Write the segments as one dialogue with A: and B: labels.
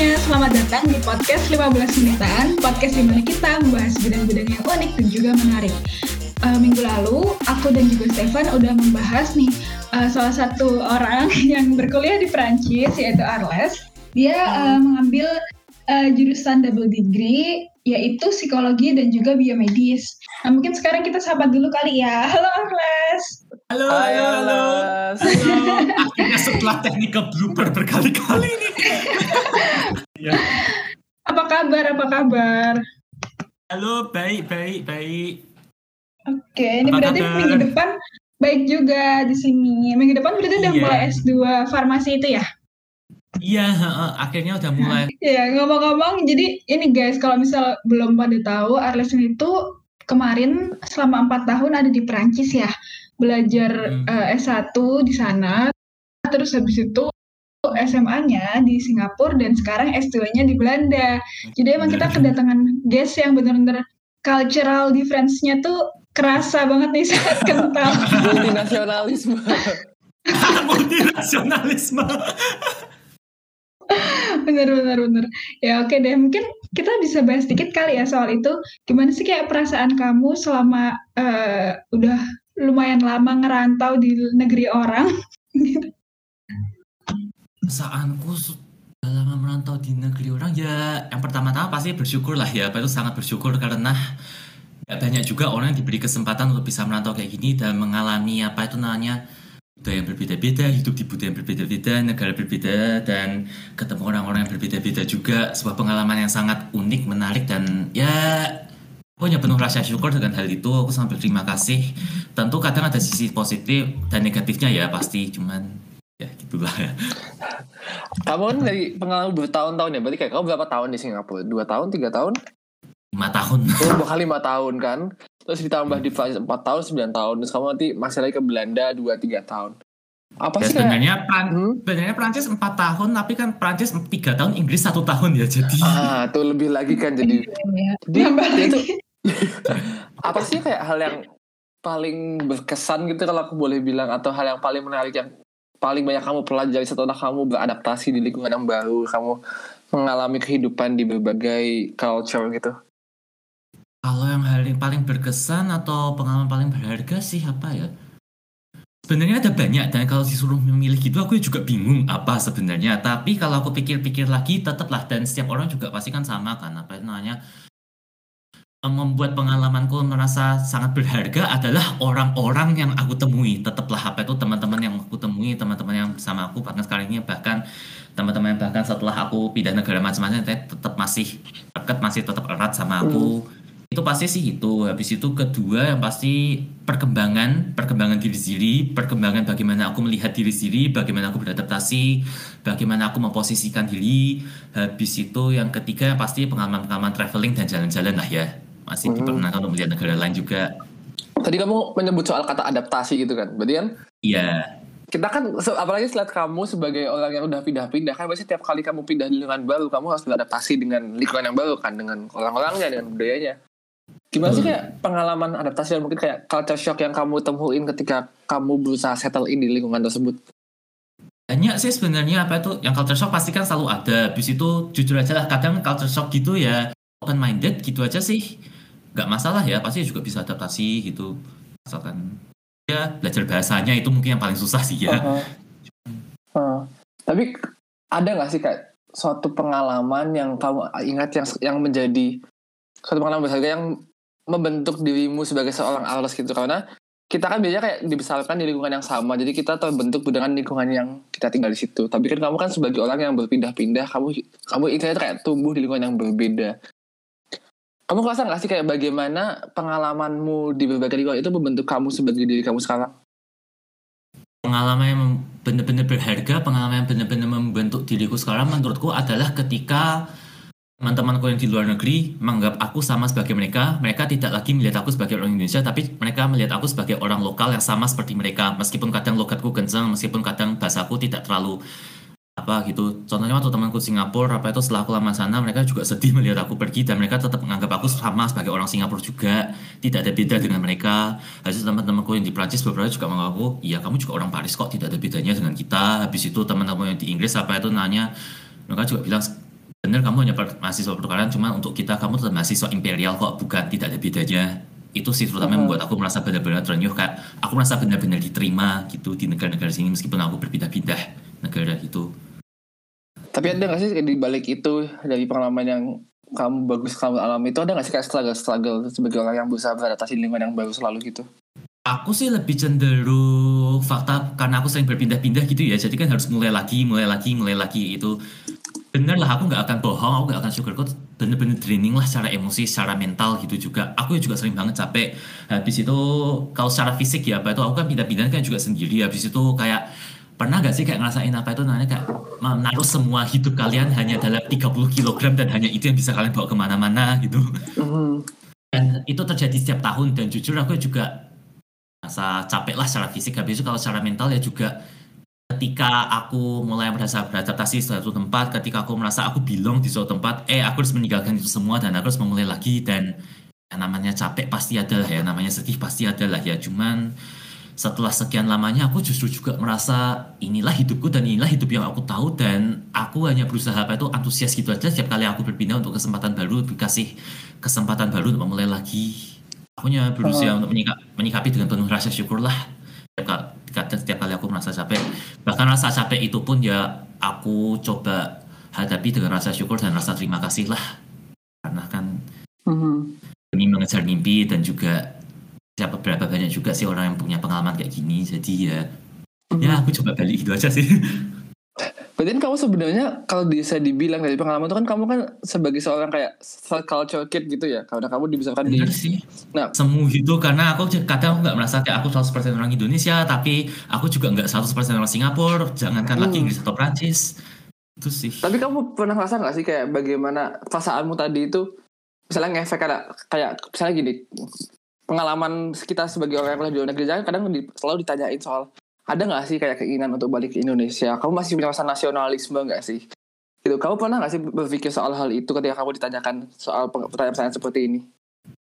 A: semuanya, selamat datang di podcast 15 menitan Podcast di mana kita membahas bidang-bidang yang unik dan juga menarik. Uh, Minggu lalu, aku dan juga Stefan udah membahas nih uh, salah satu orang yang berkuliah di Prancis yaitu Arles. Dia uh, mengambil uh, jurusan double degree yaitu psikologi dan juga biomedis. Nah mungkin sekarang kita sahabat dulu kali ya. Halo Arles.
B: Halo,
C: Hai,
B: halo, halo. Halo. Akhirnya setelah technical blooper berkali-kali. nih. ya.
A: Apa kabar, apa kabar?
B: Halo, baik, baik, baik.
A: Oke, ini
B: Apa
A: berarti
B: kabar?
A: minggu depan baik juga di sini. Minggu depan berarti udah
B: Iya.
A: mulai S2 farmasi itu ya?
B: Iya, heeh, akhirnya udah mulai.
A: Ya, ngomong-ngomong, jadi ini guys, kalau misal belum pada tahu, Arleson itu kemarin selama empat tahun ada di Perancis ya, belajar
B: Hmm.
A: eh, S1 di sana, terus habis itu SMA-nya di Singapura dan sekarang S2-nya di Belanda. Jadi emang kita kedatangan guest yang benar-benar cultural difference-nya tuh kerasa banget nih sangat kental.
C: multinasionalisme
B: Multinasionalisme.
A: bener bener bener ya oke deh mungkin kita bisa bahas sedikit kali ya soal itu gimana sih kayak perasaan kamu selama eh, udah lumayan lama ngerantau di negeri orang
B: su- lama merantau di negeri orang ya yang pertama-tama pasti bersyukur lah ya. Itu sangat bersyukur karena ya banyak juga orang yang diberi kesempatan untuk bisa merantau kayak gini dan mengalami apa itu namanya budaya yang berbeda-beda, hidup di budaya yang berbeda-beda, negara berbeda, dan ketemu orang-orang yang berbeda-beda juga. Sebuah pengalaman yang sangat unik, menarik, dan ya aku penuh rasa syukur dengan hal itu. Aku sangat berterima kasih. Tentu kadang ada sisi positif dan negatifnya ya pasti, cuman ya gitulah ya.
C: kamu kan dari pengalaman bertahun-tahun ya berarti kayak kamu berapa tahun di Singapura dua tahun tiga tahun
B: Lima tahun.
C: oh bakal lima tahun kan terus ditambah di Prancis empat tahun sembilan tahun terus kamu nanti masih lagi ke Belanda dua tiga tahun apa
B: Ya
C: sih kayak
B: sebenarnya Pran-
C: Hmm?
B: sebenarnya Prancis 4 tahun tapi kan Prancis 3 tahun Inggris satu tahun ya jadi
C: ah tuh lebih lagi kan jadi
A: ya.
C: jadi
A: Nambah
C: dia
A: lagi.
C: tuh apa sih kayak hal yang paling berkesan gitu kalau aku boleh bilang atau hal yang paling menarik yang paling banyak kamu pelajari setelah kamu beradaptasi di lingkungan yang baru kamu mengalami kehidupan di berbagai culture gitu
B: Kalau yang hal yang paling berkesan atau pengalaman paling berharga sih apa ya? Sebenarnya ada banyak dan kalau disuruh memilih gitu aku juga bingung apa sebenarnya. Tapi kalau aku pikir-pikir lagi tetaplah dan setiap orang juga pasti kan sama kan apa namanya membuat pengalamanku merasa sangat berharga adalah orang-orang yang aku temui. Tetaplah apa itu teman-teman yang aku temui, teman-teman yang bersama aku bahkan sekarang ini bahkan teman-teman yang bahkan setelah aku pindah negara macam-macam tetap masih dekat, masih tetap erat sama aku. Itu pasti sih itu. Habis itu kedua yang pasti perkembangan perkembangan diri sendiri perkembangan bagaimana aku melihat diri sendiri bagaimana aku beradaptasi bagaimana aku memposisikan diri. Habis itu yang ketiga yang pasti pengalaman-pengalaman traveling dan jalan-jalan lah ya masih
C: Hmm.
B: diperkenalkan untuk melihat negara lain juga
C: Tadi kamu menyebut soal kata adaptasi gitu kan. Berarti kan
B: iya
C: kita kan apalagi setelah kamu sebagai orang yang udah pindah-pindah kan pasti setiap kali kamu pindah di lingkungan baru kamu harus beradaptasi dengan lingkungan yang baru kan dengan orang-orangnya dengan budayanya. Gimana sih kayak pengalaman adaptasi dan mungkin kayak culture shock yang kamu temuin ketika kamu berusaha settle in di lingkungan tersebut?
B: banyak sih sebenarnya apa itu yang culture shock pasti kan selalu ada habis itu jujur aja lah kadang culture shock gitu ya open minded gitu aja sih nggak masalah ya pasti juga bisa adaptasi gitu. Asalkan ya belajar bahasanya itu mungkin yang paling susah sih ya.
C: Uh-huh. Uh. Tapi ada nggak sih kayak suatu pengalaman yang kamu ingat yang yang menjadi suatu pengalaman berharga yang membentuk dirimu sebagai seorang artis gitu? Karena kita kan biasanya kayak dibesarkan di lingkungan yang sama jadi kita terbentuk dengan lingkungan yang kita tinggal di situ. Tapi kan kamu kan sebagai orang yang berpindah-pindah kamu kamu itu kayak tumbuh di lingkungan yang berbeda kamu ngerasa nggak sih kayak bagaimana pengalamanmu di berbagai lingkungan itu membentuk kamu sebagai diri kamu sekarang?
B: Pengalaman yang benar-benar berharga pengalaman yang benar-benar membentuk diriku sekarang menurutku adalah ketika teman-temanku yang di luar negeri menganggap aku sama sebagai mereka mereka tidak lagi melihat aku sebagai orang Indonesia tapi mereka melihat aku sebagai orang lokal yang sama seperti mereka. Meskipun kadang logatku kencang meskipun kadang bahasaku tidak terlalu apa gitu. Contohnya waktu temanku Singapura apa itu setelah aku lama sana mereka juga sedih melihat aku pergi dan mereka tetap menganggap aku sama sebagai orang Singapura juga. Tidak ada beda dengan mereka. Habis itu teman-temanku yang di Prancis beberapa juga menganggap aku iya kamu juga orang Paris kok tidak ada bedanya dengan kita. Habis itu teman-teman yang di Inggris apa itu nanya mereka juga bilang bener kamu hanya mahasiswa pertukaran cuma untuk kita kamu tetap mahasiswa imperial kok bukan tidak ada bedanya. Itu sih terutama yang membuat aku merasa benar-benar terenyuh kak aku merasa benar-benar diterima gitu di negara-negara sini meskipun aku berpindah-pindah negara gitu
C: Tapi ada gak sih di balik itu dari pengalaman yang kamu bagus kamu alami itu ada gak sih kayak struggle-struggle sebagai orang yang berusaha beradaptasi lingkungan yang baru selalu gitu?
B: Aku sih lebih cenderung fakta karena aku sering berpindah-pindah gitu ya. Jadi kan harus mulai lagi, mulai lagi, mulai lagi itu. Bener lah aku nggak akan bohong, aku nggak akan sugarcoat. Bener-bener draining lah secara emosi, secara mental gitu juga. Aku juga sering banget capek. Habis itu kalau secara fisik ya apa itu aku kan pindah-pindah kan juga sendiri. Habis itu kayak pernah gak sih kayak ngerasain apa itu namanya kayak menaruh semua hidup kalian hanya dalam 30 kg dan hanya itu yang bisa kalian bawa ke mana-mana gitu.
C: Mhm.
B: Dan itu terjadi setiap tahun dan jujur aku juga merasa capek lah secara fisik habis itu kalau secara mental ya juga ketika aku mulai merasa beradaptasi di suatu tempat ketika aku merasa aku belong di suatu tempat eh aku harus meninggalkan itu semua dan aku harus memulai lagi dan yang namanya capek pasti ada lah ya namanya sedih pasti ada lah ya cuman setelah sekian lamanya aku justru juga merasa inilah hidupku dan inilah hidup yang aku tahu dan aku hanya berusaha apa itu antusias gitu aja. Setiap kali aku berpindah untuk kesempatan baru dikasih kesempatan baru untuk memulai lagi. Aku hanya berusaha untuk menyika- menyikapi dengan penuh rasa syukur lah setiap, setiap kali aku merasa capek. Bahkan rasa capek itu pun ya aku coba hadapi dengan rasa syukur dan rasa terima kasih lah karena kan
C: Mhm.
B: demi mengejar mimpi dan juga siapa berapa banyak juga sih orang yang punya pengalaman kayak gini jadi ya ya aku coba balik gitu aja sih
C: Berarti kan kamu sebenarnya kalau bisa dibilang dari pengalaman itu kan kamu kan sebagai seorang kayak culture kid gitu ya. Karena kamu dibesarkan di
B: sih
C: Nah.
B: semu gitu karena aku kadang aku nggak merasa kayak aku 100% orang Indonesia tapi aku juga nggak 100% orang Singapura jangankan lagi
C: Hmm.
B: Inggris atau Prancis itu sih
C: Tapi kamu pernah ngerasa gak sih kayak bagaimana perasaanmu tadi itu misalnya ngefek kayak kayak misalnya gini pengalaman kita sebagai orang yang di luar negeri jangan kadang di- selalu ditanyain soal ada gak sih kayak keinginan untuk balik ke Indonesia? Kamu masih punya rasa nasionalisme gak sih? Gitu. Kamu pernah gak sih berpikir soal hal itu ketika kamu ditanyakan soal pertanyaan-pertanyaan seperti ini?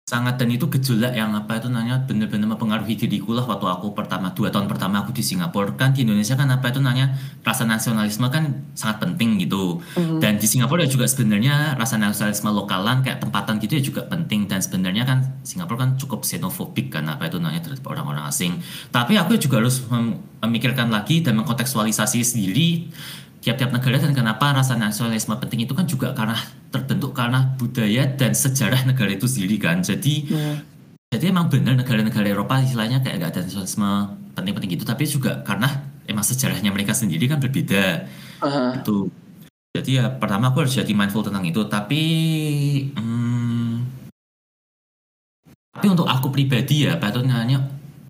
B: Sangat dan itu gejolak yang apa itu nanya bener-bener mempengaruhi diriku lah waktu aku pertama dua tahun pertama aku di Singapura. Kan di Indonesia kan apa itu nanya rasa nasionalisme kan sangat penting gitu. Di Singapura ya juga sebenarnya rasa nasionalisme lokalan kayak tempatan gitu ya juga penting. Dan sebenarnya kan Singapura kan cukup xenofobik kan apa itu nanya terhadap orang-orang asing. Tapi aku juga harus mem- memikirkan lagi dan mengkontekstualisasi sendiri tiap-tiap negara dan kenapa rasa nasionalisme penting itu kan juga karena terbentuk karena budaya dan sejarah negara itu sendiri kan. Jadi jadi emang benar negara-negara Eropa istilahnya kayak gak ada nasionalisme penting-penting gitu tapi juga karena emang sejarahnya mereka sendiri kan berbeda.
C: Aha.
B: itu jadi ya pertama aku harus jadi mindful tentang itu tapi hmm, tapi untuk aku pribadi ya apa itu namanya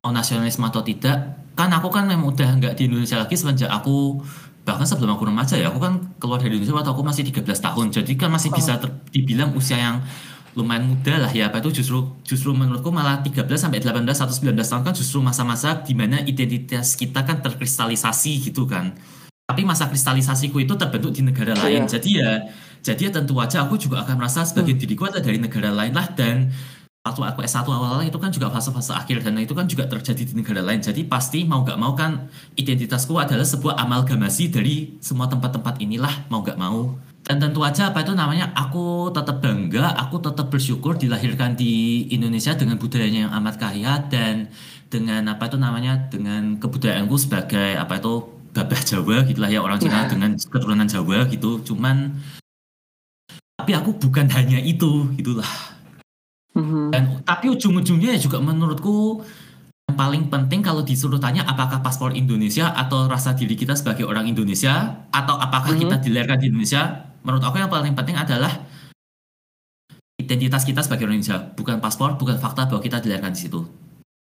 B: mau nasionalisme atau tidak kan aku kan memang udah nggak di Indonesia lagi semenjak aku bahkan sebelum aku remaja ya aku kan keluar dari Indonesia waktu aku masih 13 tahun jadi kan masih bisa ter- dibilang usia yang lumayan muda lah ya apa itu justru justru menurutku malah 13 sampai 18 atau 19 tahun kan justru masa-masa di mana identitas kita kan terkristalisasi gitu kan tapi masa kristalisasiku itu terbentuk di negara lain.
C: Iya.
B: jadi ya jadi ya tentu aja aku juga akan merasa sebagai diriku adalah dari negara lain lah. Dan waktu aku S1 awal itu kan juga fase-fase akhir. Dan itu kan juga terjadi di negara lain. Jadi pasti mau gak mau kan identitasku adalah sebuah amalgamasi dari semua tempat-tempat inilah mau gak mau. Dan tentu aja apa itu namanya aku tetap bangga aku tetap bersyukur dilahirkan di Indonesia dengan budayanya yang amat kaya dan dengan apa itu namanya dengan kebudayaanku sebagai apa itu babah Jawa gitulah ya orang Cina
C: Nah.
B: dengan keturunan Jawa gitu cuman tapi aku bukan hanya itu gitulah
C: Mhm.
B: dan tapi ujung-ujungnya ya juga menurutku yang paling penting kalau disuruh tanya apakah paspor Indonesia atau rasa diri kita sebagai orang Indonesia atau apakah
C: Mhm.
B: kita dilahirkan di Indonesia menurut aku yang paling penting adalah identitas kita sebagai orang Indonesia bukan paspor bukan fakta bahwa kita dilahirkan di situ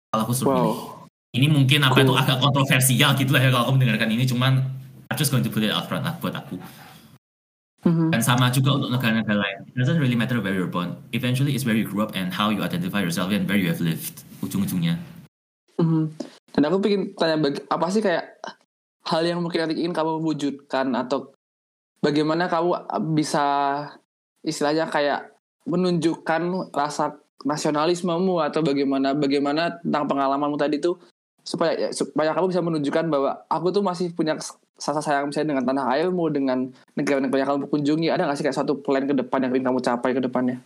B: kalau aku suruh
C: wow
B: ini mungkin apa
C: Cool.
B: itu agak kontroversial gitu lah ya kalau kamu mendengarkan ini cuman I'm just going to put it out front lah buat aku
C: Mhm.
B: dan sama juga untuk negara-negara lain. It doesn't really matter where you're born. Eventually it's where you grew up and how you identify yourself and where you have lived. Ujung-ujungnya.
C: Mhm. Dan aku pengen tanya apa sih kayak hal yang mungkin nanti ingin kamu wujudkan atau bagaimana kamu bisa istilahnya kayak menunjukkan rasa nasionalismemu atau bagaimana bagaimana tentang pengalamanmu tadi tuh supaya ya, supaya kamu bisa menunjukkan bahwa aku tuh masih punya rasa sayang misalnya dengan tanah airmu, dengan negara-negara yang kamu kunjungi, ada nggak sih kayak suatu plan ke depan yang ingin kamu capai ke depannya?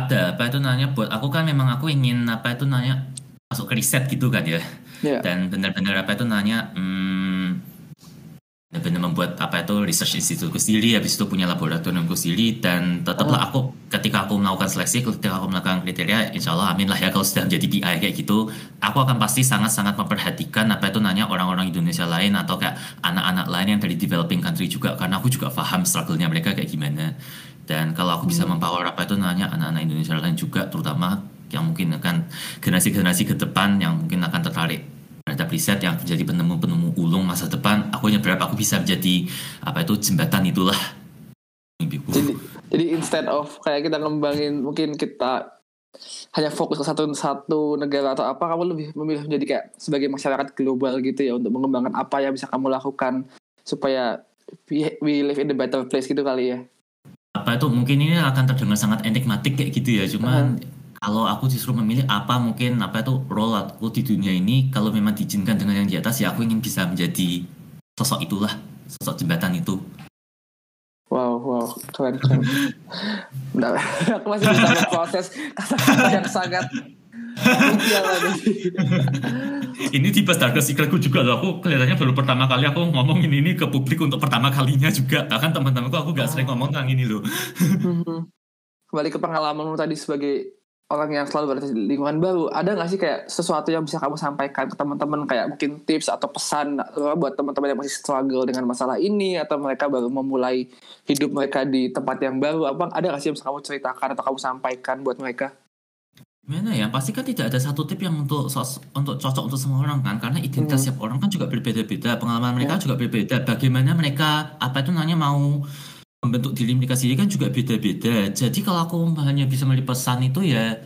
B: Ada apa itu nanya buat aku kan memang aku ingin apa itu nanya masuk ke riset gitu kan ya.
C: Iya.
B: Dan benar-benar apa itu nanya hmm, benar-benar membuat apa itu research instituteku sendiri habis itu punya laboratoriumku sendiri dan tetaplah aku ketika aku melakukan seleksi ketika aku melakukan kriteria insya Allah amin lah ya kalau sudah menjadi PI kayak gitu. Aku akan pasti sangat-sangat memperhatikan apa itu nanya orang-orang Indonesia lain atau kayak anak-anak lain yang dari developing country juga karena aku juga paham struggle-nya mereka kayak gimana. Dan kalau aku bisa mempower apa itu nanya anak-anak Indonesia lain juga terutama yang mungkin akan generasi-generasi ke depan yang mungkin akan tertarik terhadap riset yang menjadi penemu-penemu ulung masa depan aku hanya berharap aku bisa menjadi apa itu jembatan itulah
C: Jadi, jadi instead of kayak kita ngembangin mungkin kita hanya fokus ke satu satu negara atau apa, kamu lebih memilih menjadi kayak sebagai masyarakat global gitu ya untuk mengembangkan apa yang bisa kamu lakukan supaya we, we live in the better place gitu kali ya.
B: apa itu? Mungkin ini akan terdengar sangat enigmatik kayak gitu ya cuman kalau aku justru memilih apa mungkin apa itu role aku di dunia ini kalau memang diizinkan dengan yang di atas ya aku ingin bisa menjadi sosok itulah sosok jembatan itu
C: Wow, wow, keren, keren. Bentar, aku masih bisa proses kata-kata yang sangat
B: ini di Best Darker Secretku juga loh aku kelihatannya baru pertama kali aku ngomongin ini ke publik untuk pertama kalinya juga bahkan teman-temanku aku gak sering ngomong tentang ini loh
C: Mhm. Kembali ke pengalamanmu tadi sebagai orang yang selalu berada di lingkungan baru, ada nggak sih kayak sesuatu yang bisa kamu sampaikan ke teman-teman kayak mungkin tips atau pesan atau buat teman-teman yang masih struggle dengan masalah ini atau mereka baru memulai hidup mereka di tempat yang baru, apa ada nggak sih yang bisa kamu ceritakan atau kamu sampaikan buat mereka?
B: Gimana ya? Pasti kan tidak ada satu tip yang untuk sos- untuk cocok untuk semua orang kan, karena identitas
C: Hmm.
B: setiap orang kan juga berbeda-beda, pengalaman mereka juga berbeda. Bagaimana mereka apa itu namanya mau membentuk diri mereka sendiri kan juga beda-beda. Jadi kalau aku hanya bisa memberi pesan itu ya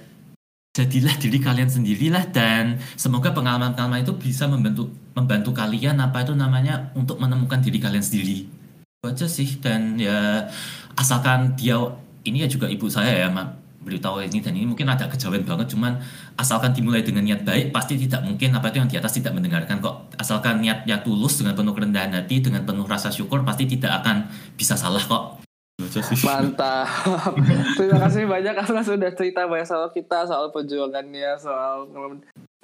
B: jadilah diri kalian sendirilah dan semoga pengalaman-pengalaman itu bisa membantu membantu kalian apa itu namanya untuk menemukan diri kalian sendiri. Aja sih dan ya asalkan dia ini ya juga ibu saya ya Ma, beritahu ini dan ini mungkin ada kejauhan banget cuman asalkan dimulai dengan niat baik pasti tidak mungkin apa itu yang di atas tidak mendengarkan kok asalkan niatnya tulus dengan penuh kerendahan hati dengan penuh rasa syukur pasti tidak akan bisa salah kok.
C: Mantap. Terima kasih banyak karena sudah cerita banyak soal kita, soal perjuangannya, soal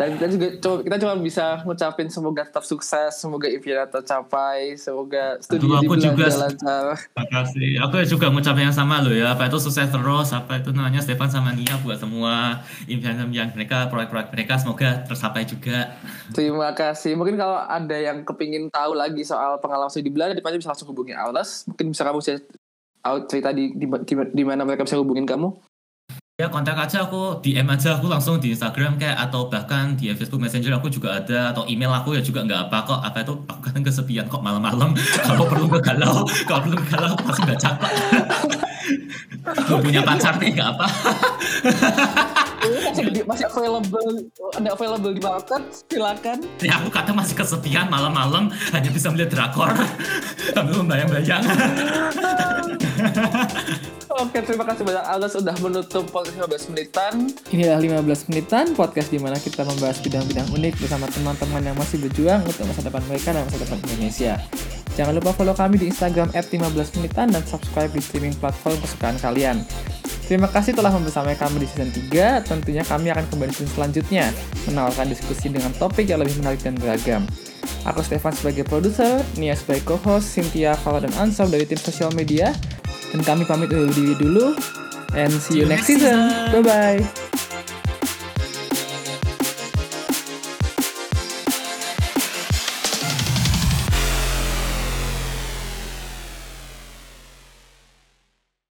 C: dan kita juga kita cuma bisa ngucapin semoga tetap sukses, semoga impiannya tercapai, semoga studi
B: Aduh,
C: di
B: aku juga-
C: lancar.
B: Makasih. Aku juga ngucapin yang sama loh ya. Apa itu sukses terus. Apa itu namanya Stefan sama Nia buat semua impian-impian mereka, proyek-proyek mereka semoga tercapai juga.
C: Terima kasih. Mungkin kalau ada yang kepingin tahu lagi soal pengalaman studi di Belanda, depannya bisa langsung hubungi Aulas. Mungkin bisa kamu cerita di, di, di, di mana mereka bisa hubungin kamu.
B: Ya kontak aja aku DM aja aku langsung di Instagram kayak atau bahkan di Facebook Messenger aku juga ada atau email aku ya juga nggak apa kok. Apa itu? Aku kadang kesepian kok malam-malam. Kalau perlu galau kalau perlu galau aku masih baca kok. Belum punya pacar nih nggak apa.
C: Ini masih, masih available, ada available di market, silakan.
B: ya aku kadang masih kesepian malam-malam hanya bisa melihat drakor. Sambil membayang-bayang
C: Oke, terima kasih banyak Alda sudah menutup podcast 15 menitan.
D: Inilah 15 menitan podcast di mana kita membahas bidang-bidang unik bersama teman-teman yang masih berjuang untuk masa depan mereka dan masa depan Indonesia. Jangan lupa follow kami di Instagram @15menitan dan subscribe di streaming platform kesukaan kalian. Terima kasih telah membersamai kami di season 3. Tentunya kami akan kembali season selanjutnya, menawarkan diskusi dengan topik yang lebih menarik dan beragam. Aku Stefan sebagai produser, Nia sebagai co-host, Cynthia, Fala, dan Ansor dari tim sosial media. Dan kami pamit undur diri dulu. And see you next season. Bye-bye.